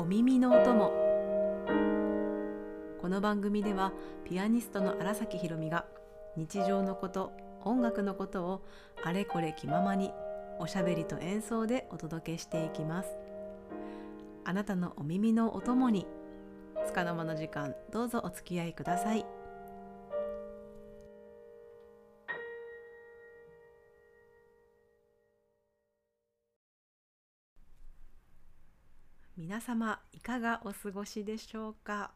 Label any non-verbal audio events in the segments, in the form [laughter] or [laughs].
お耳のお供。この番組ではピアニストの荒崎ひろみが日常のこと音楽のことをあれこれ気ままにおしゃべりと演奏でお届けしていきます。あなたのお耳のお供に束の間の時間どうぞお付き合いください。皆様いかがお過ごしでしょうか？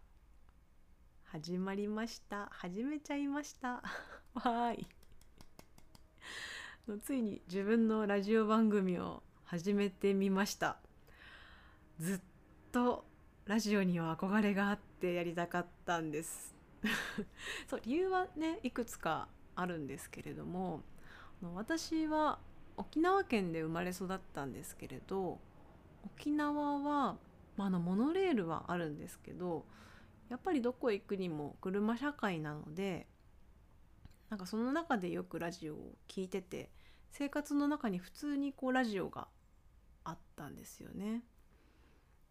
始まりました。始めちゃいました。[laughs] わーい。ついに自分のラジオ番組を始めてみました。ずっとラジオには憧れがあってやりたかったんです。[laughs] そう理由はねいくつかあるんですけれども私は沖縄県で生まれ育ったんですけれど沖縄は、まあ、のモノレールはあるんですけどやっぱりどこへ行くにも車社会なのでなんかその中でよくラジオを聴いてて生活の中に普通にこうラジオがあったんですよね。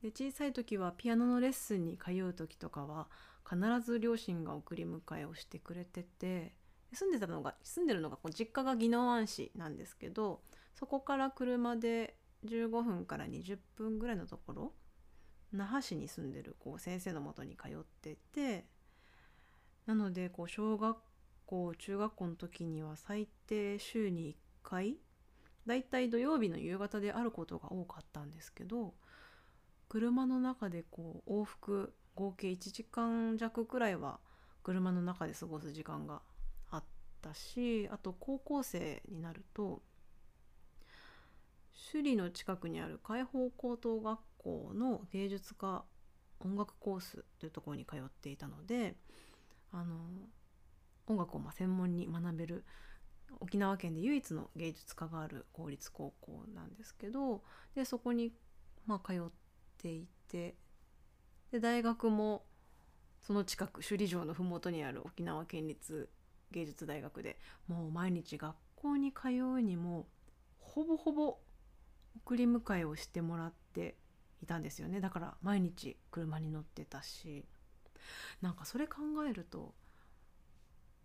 で小さい時はピアノのレッスンに通う時とかは必ず両親が送り迎えをしてくれてて住んでたのが住んでるのがこう実家が宜野湾市なんですけどそこから車で15分から20分ぐらいのところ那覇市に住んでるこう先生のもとに通っててなのでこう小学校中学校の時には最低週に1回だいたい土曜日の夕方であることが多かったんですけど車の中でこう往復合計1時間弱くらいは車の中で過ごす時間があったしあと高校生になると首里の近くにある海邦高等学校の芸術科音楽コースというところに通っていたのであの音楽をま専門に学べる沖縄県で唯一の芸術科がある公立高校なんですけどでそこにま通っていてで大学もその近く首里城の麓にある沖縄県立芸術大学でもう毎日学校に通うにもほぼほぼ送り迎えをしてもらっていたんですよね。だから毎日車に乗ってたし。なんかそれ考えると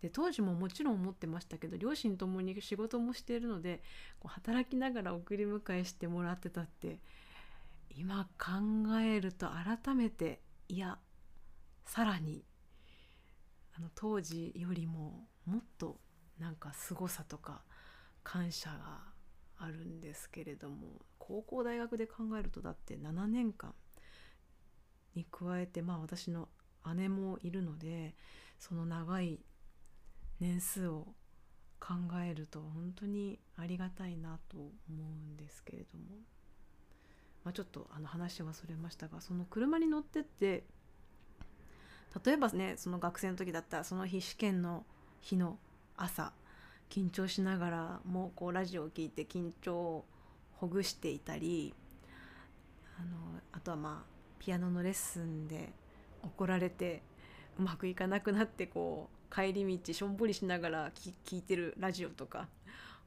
で当時ももちろん思ってましたけど両親ともに仕事もしているのでこう働きながら送り迎えしてもらってたって今考えると改めていやさらにあの当時よりももっとなんか凄さとか感謝があるんですけれども高校大学で考えるとだって7年間に加えてまあ私の姉もいるのでその長い年数を考えると本当にありがたいなと思うんですけれども、まあ、ちょっとあの話忘れましたがその車に乗ってって例えばねその学生の時だったらその日試験の日の朝緊張しながらもうこうラジオを聴いて緊張をほぐしていたりあのあとはまあピアノのレッスンで怒られてうまくいかなくなってこう帰り道しょんぼりしながら聴いてるラジオとか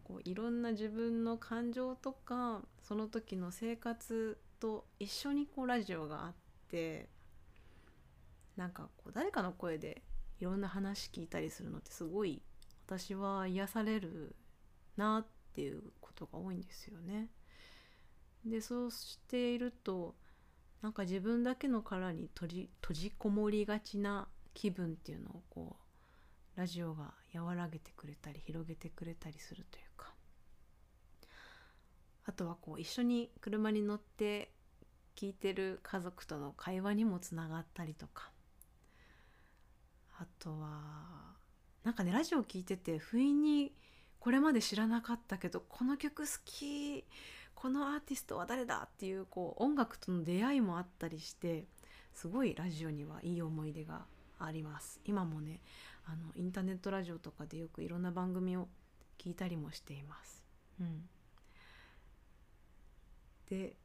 こういろんな自分の感情とかその時の生活と一緒にこうラジオがあってなんかこう誰かの声でいろんな話聞いたりするのってすごい私は癒されるなっていうことが多いんですよね。でそうしているとなんか自分だけの殻に閉じ閉じこもりがちな気分っていうのをこうラジオが和らげてくれたり広げてくれたりするというかあとはこう一緒に車に乗って聞いてる家族との会話にもつながったりとかあとはなんかねラジオ聴いてて不意にこれまで知らなかったけどこの曲好きこのアーティストは誰だっていうこう音楽との出会いもあったりしてすごいラジオにはいい思い出があります今もねあのインターネットラジオとかでよくいろんな番組を聞いたりもしています。うん、で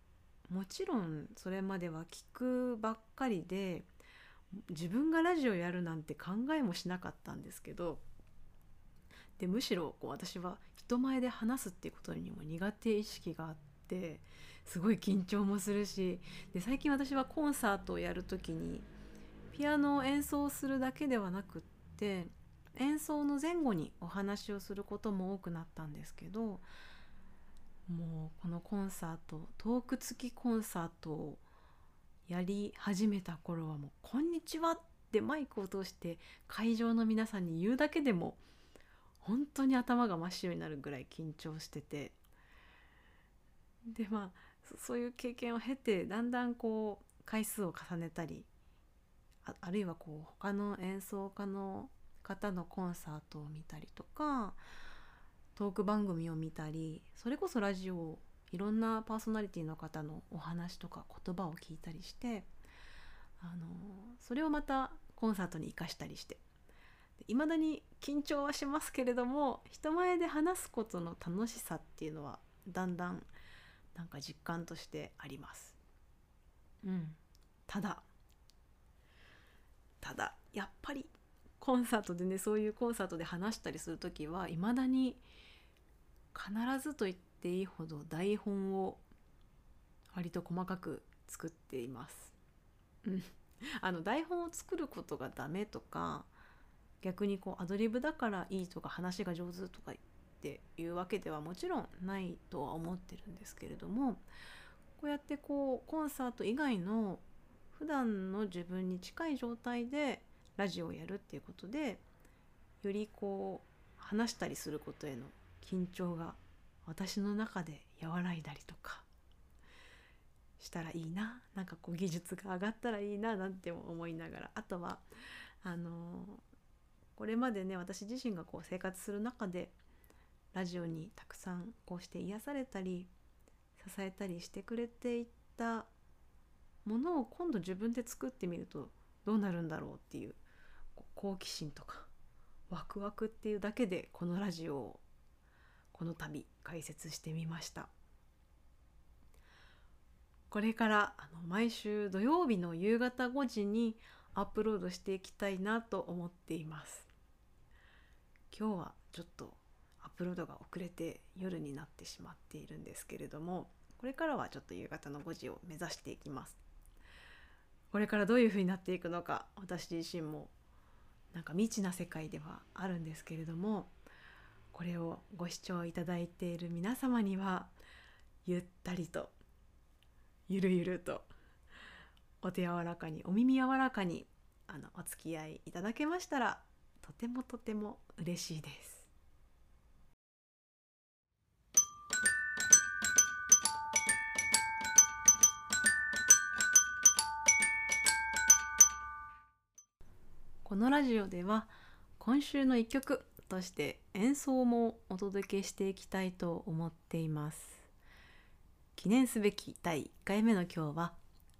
もちろんそれまでは聞くばっかりで自分がラジオやるなんて考えもしなかったんですけどでむしろこう私は人前で話すっていうことにも苦手意識があってすごい緊張もするしで最近私はコンサートをやる時にピアノを演奏するだけではなくって演奏の前後にお話をすることも多くなったんですけどもうこのコンサートトーク付きコンサートをやり始めた頃はもう「こんにちは」ってマイクを通して会場の皆さんに言うだけでも本当に頭が真っ白になるぐらい緊張してて。でまあそういう経験を経てだんだんこう回数を重ねたりああるいはこう他の演奏家の方のコンサートを見たりとかトーク番組を見たりそれこそラジオいろんなパーソナリティの方のお話とか言葉を聞いたりしてあのそれをまたコンサートに生かしたりしていまだに緊張はしますけれども人前で話すことの楽しさっていうのはだんだんなんか実感としてあります。うん、ただただやっぱりコンサートでねそういうコンサートで話したりする時はいまだに必ずと言っていいほど台本を割と細かく作っています。うん、あの台本を作ることがダメとか逆にこうアドリブだからいいとか話が上手とかっていうわけではもちろんないとは思ってるんですけれどもこうやってこうコンサート以外の普段の自分に近い状態でラジオをやるっていうことでよりこう話したりすることへの緊張が私の中で和らいだりとかしたらいいななんかこう技術が上がったらいいななんて思いながらあとはあのこれまでね私自身がこう生活する中でラジオにたくさんこうして癒されたり支えたりしてくれていたものを今度自分で作ってみるとどうなるんだろうっていう好奇心とかワクワクっていうだけでこのラジオをこの度解説してみました。これからあの毎週土曜日の夕方5時にアップロードしていきたいなと思っています。今日はちょっとアップロードが遅れて夜になってしまっているんですけれどもこれからはちょっと夕方の5時を目指していきます。これからどういう風になっていくのか私自身もなんか未知な世界ではあるんですけれどもこれをご視聴いただいている皆様にはゆったりとゆるゆるとお手柔らかにお耳柔らかにあのお付き合いいただけましたらとてもとても嬉しいです。このラジオでは今週の一曲として演奏もお届けしていきたいと思っています。記念すべき第1回目の今日は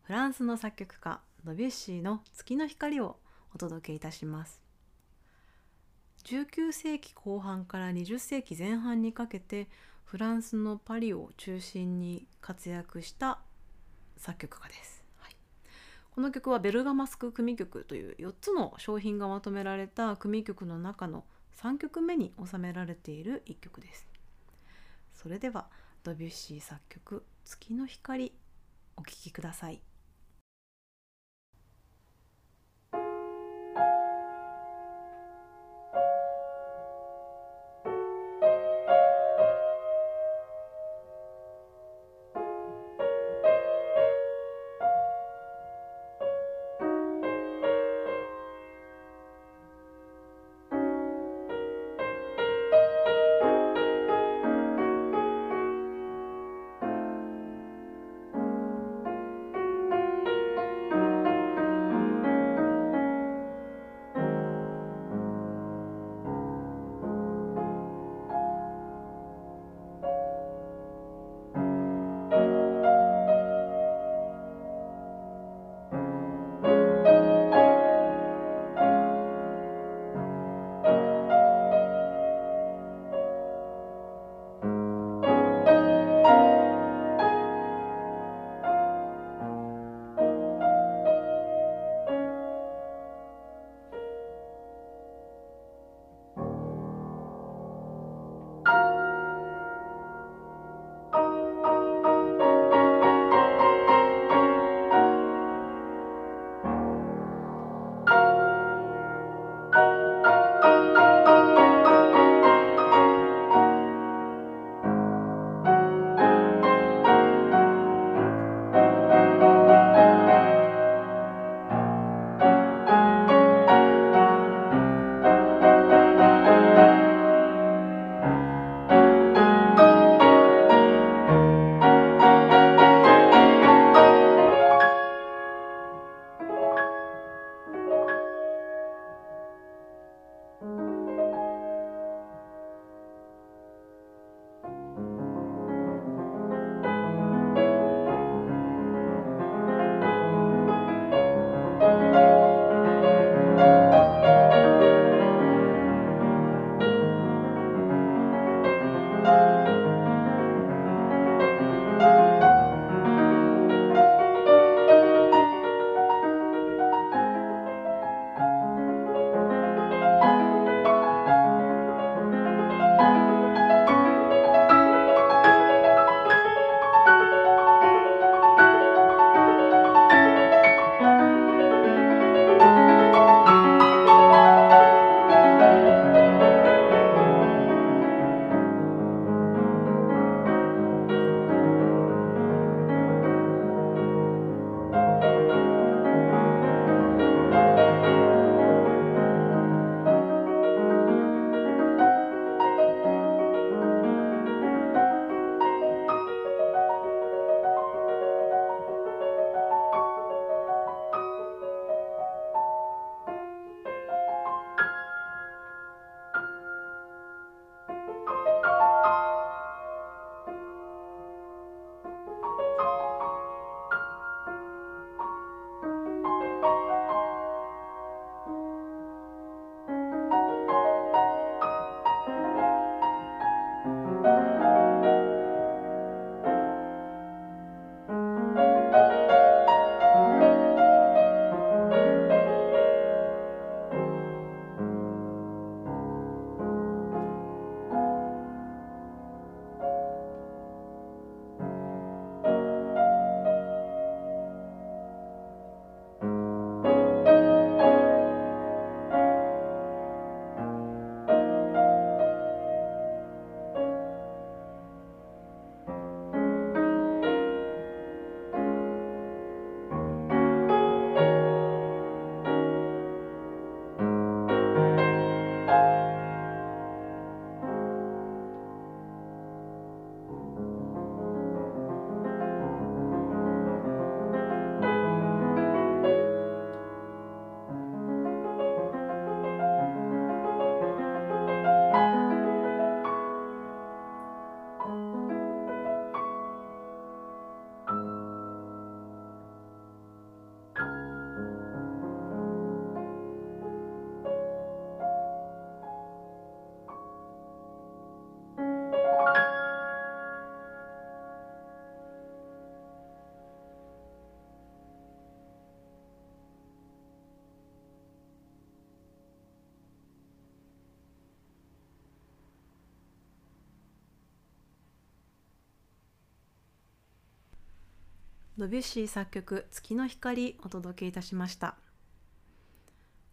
フランスの作曲家ドビュッシーの月の光をお届けいたします。19世紀後半から20世紀前半にかけてフランスのパリを中心に活躍した作曲家です。はい。この曲はベルガマスク組曲という4つの商品がまとめられた組曲の中の3曲目に収められている1曲です。それではドビュッシー作曲「月の光」お聴きください。ドビュッシー作曲「月の光」お届けいたしました。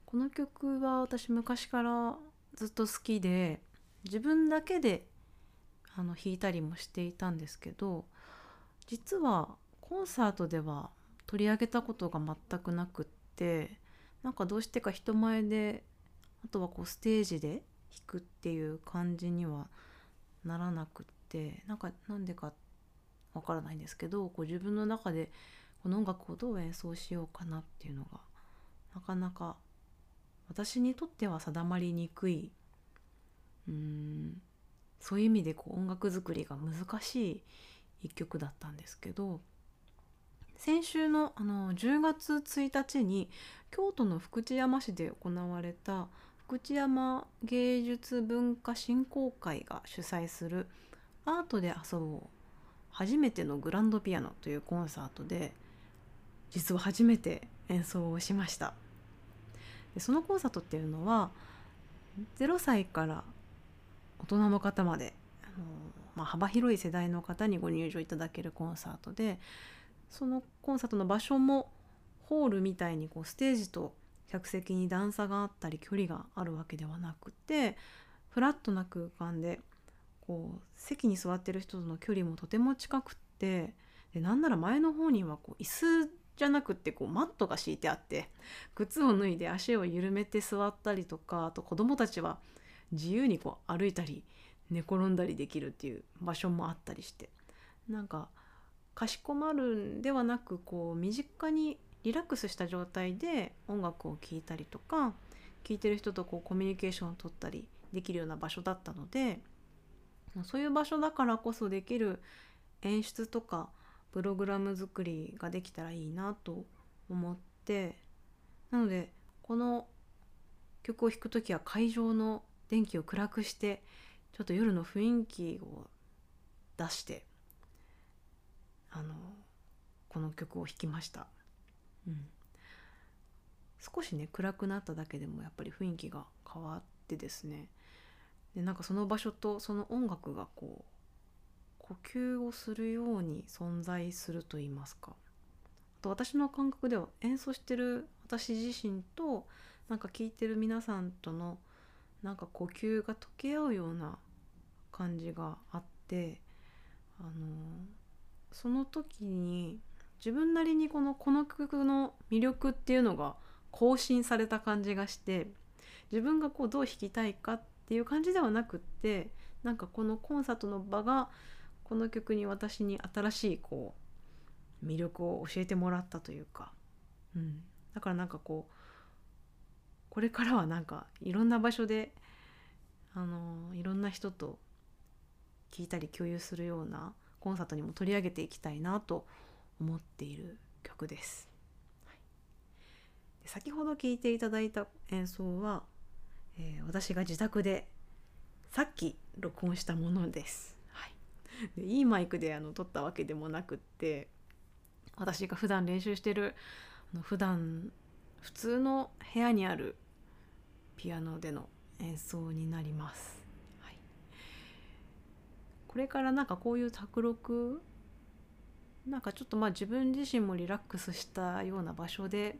この曲は私昔からずっと好きで自分だけであの弾いたりもしていたんですけど実はコンサートでは取り上げたことが全くなくってなんかどうしてか人前であとはこうステージで弾くっていう感じにはならなくってなんかなんでかってわからないんですけどこう自分の中でこの音楽をどう演奏しようかなっていうのがなかなか私にとっては定まりにくいうんそういう意味でこう音楽作りが難しい一曲だったんですけど先週のあの10月1日に京都の福知山市で行われた福知山芸術文化振興会が主催する「アートで遊ぼう初めてのグランドピアノ」というコンサートで実は初めて演奏をしました。でそのコンサートっていうのは0歳から大人の方まであの、まあ、幅広い世代の方にご入場いただけるコンサートでそのコンサートの場所もホールみたいにこうステージと客席に段差があったり距離があるわけではなくてフラットな空間でこう席に座ってる人との距離もとても近くってでなんなら前の方にはこう椅子じゃなくってこうマットが敷いてあって靴を脱いで足を緩めて座ったりとかあと子どもたちは自由にこう歩いたり寝転んだりできるっていう場所もあったりして。なんかかしこまるんではなくこう身近にリラックスした状態で音楽を聴いたりとか聴いてる人とこうコミュニケーションを取ったりできるような場所だったのでそういう場所だからこそできる演出とかプログラム作りができたらいいなと思ってなのでこの曲を弾く時は会場の電気を暗くしてちょっと夜の雰囲気を出してあのこの曲を弾きました、うん、少しね暗くなっただけでもやっぱり雰囲気が変わってですね。でなんかその場所とその音楽がこう呼吸をするように存在すると言いますか。あと私の感覚では演奏してる私自身となんか聴いてる皆さんとのなんか呼吸が溶け合うような感じがあってあのその時に自分なりにこのこの曲の魅力っていうのが更新された感じがして自分がこうどう弾きたいかってっていう感じではなくってなんかこのコンサートの場がこの曲に私に新しいこう魅力を教えてもらったというか、うん、だからなんかこうこれからはなんかいろんな場所であのいろんな人と聞いたり共有するようなコンサートにも取り上げていきたいなと思っている曲です。はい、で先ほど聴いていただいた演奏は、えー、私が自宅でさっき録音したものです。はい、でいいマイクであの撮ったわけでもなくって私が普段練習してるあの普段普通の部屋にあるピアノでの演奏になります。はいこれからなんかこういう卓録なんかちょっとまあ自分自身もリラックスしたような場所で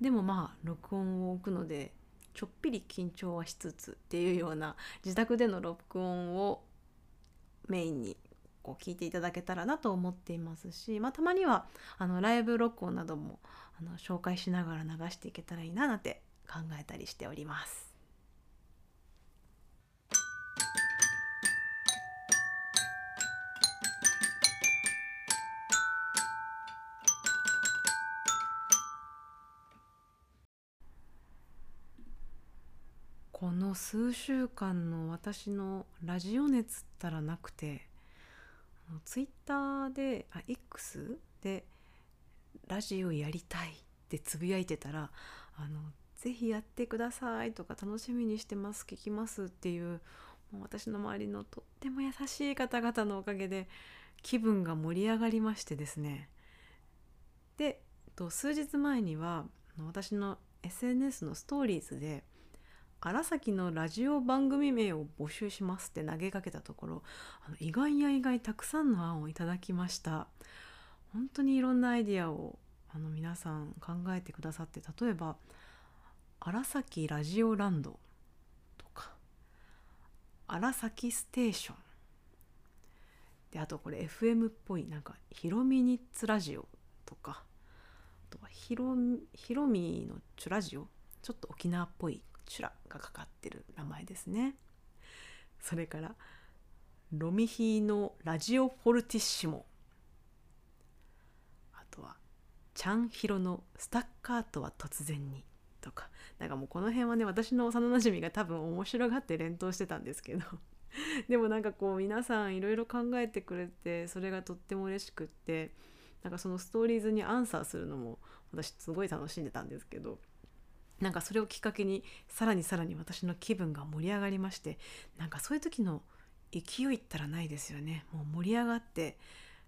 でもまあ録音を置くのでちょっぴり緊張はしつつっていうような自宅での録音をメインにこう聞いていただけたらなと思っていますし、まあ、たまにはあのライブ録音などもあの紹介しながら流していけたらいいななんて考えたりしております。数週間の私のラジオ熱ったらなくてツイッターであ X でラジオやりたいってつぶやいてたら「あのぜひやってください」とか「楽しみにしてます聞きます」っていうもう私の周りのとっても優しい方々のおかげで気分が盛り上がりましてですね。で数日前には私の SNS のストーリーズで荒崎のラジオ番組名を募集しますって投げかけたところあの意外や意外たくさんの案をいただきました。本当にいろんなアイディアをあの皆さん考えてくださって例えば「荒崎ラジオランド」とか「荒崎ステーション」であとこれ FM っぽいなんか「ヒロミニッツラジオ」とかあとはヒロヒロミのチュラジオちょっと沖縄っぽいチュラがかかってる名前ですね。それからロミヒーのラジオフォルティッシモ。あとはチャンヒロのスタッカートは突然にとか。なんかもうこの辺はね私の幼なじみが多分面白がって連投してたんですけど。[laughs] でもなんかこう皆さんいろいろ考えてくれてそれがとっても嬉しくって。なんかそのストーリーズにアンサーするのも私すごい楽しんでたんですけど。なんかそれをきっかけにさらにさらに私の気分が盛り上がりましてなんかそういう時の勢いったらないですよね。もう盛り上がって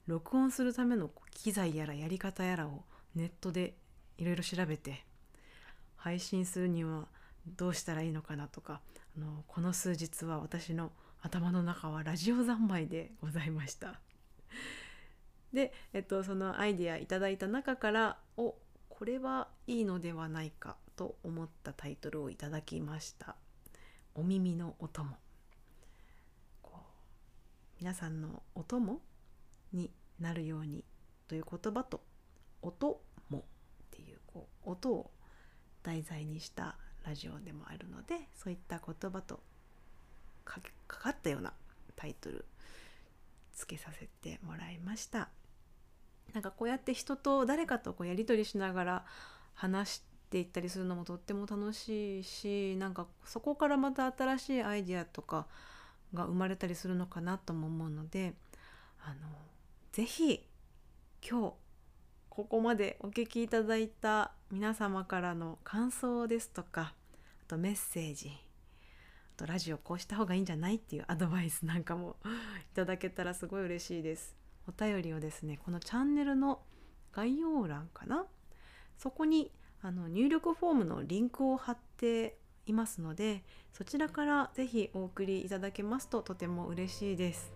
録音するための機材やらやり方やらをネットでいろいろ調べて配信するにはどうしたらいいのかなとかあのこの数日は私の頭の中はラジオ三昧でございました。で、えっと、そのアイディアいただいた中からおこれはいいのではないか。と思ったタイトルをいただきました「お耳のお供」皆さんのお供にな。るようにという言葉と「音も」っていうこう音を題材にしたラジオでもあるのでそういった言葉とかかったような。タイトルつけさせてもらいましたな。んかこうやって人と誰かとこうやり取りしな。がら話していったりするのもとっても楽しいしなんかそこからまた新しいアイディアとかが生まれたりするのかなとも思うのであのぜひ今日ここまでお聞きいただいた皆様からの感想ですとかあとメッセージあとラジオこうした方がいいんじゃないっていうアドバイスなんかも [laughs] いただけたらすごい嬉しいです。お便りをですねこのチャンネルの概要欄かな？そこにあの入力フォームのリンクを貼っていますのでそちらから是非お送りいただけますととても嬉しいです。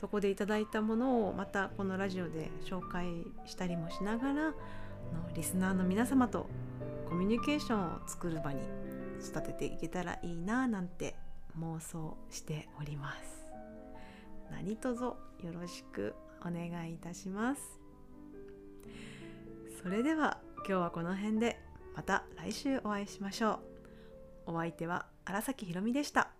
そこでいただいたものをまたこのラジオで紹介したりもしながらのリスナーの皆様とコミュニケーションを作る場に育てていけたらいいななんて妄想しております。何卒よろしくお願いいたします。それでは今日はこの辺でまた来週お会いしましょうお相手は荒崎ひろみでした。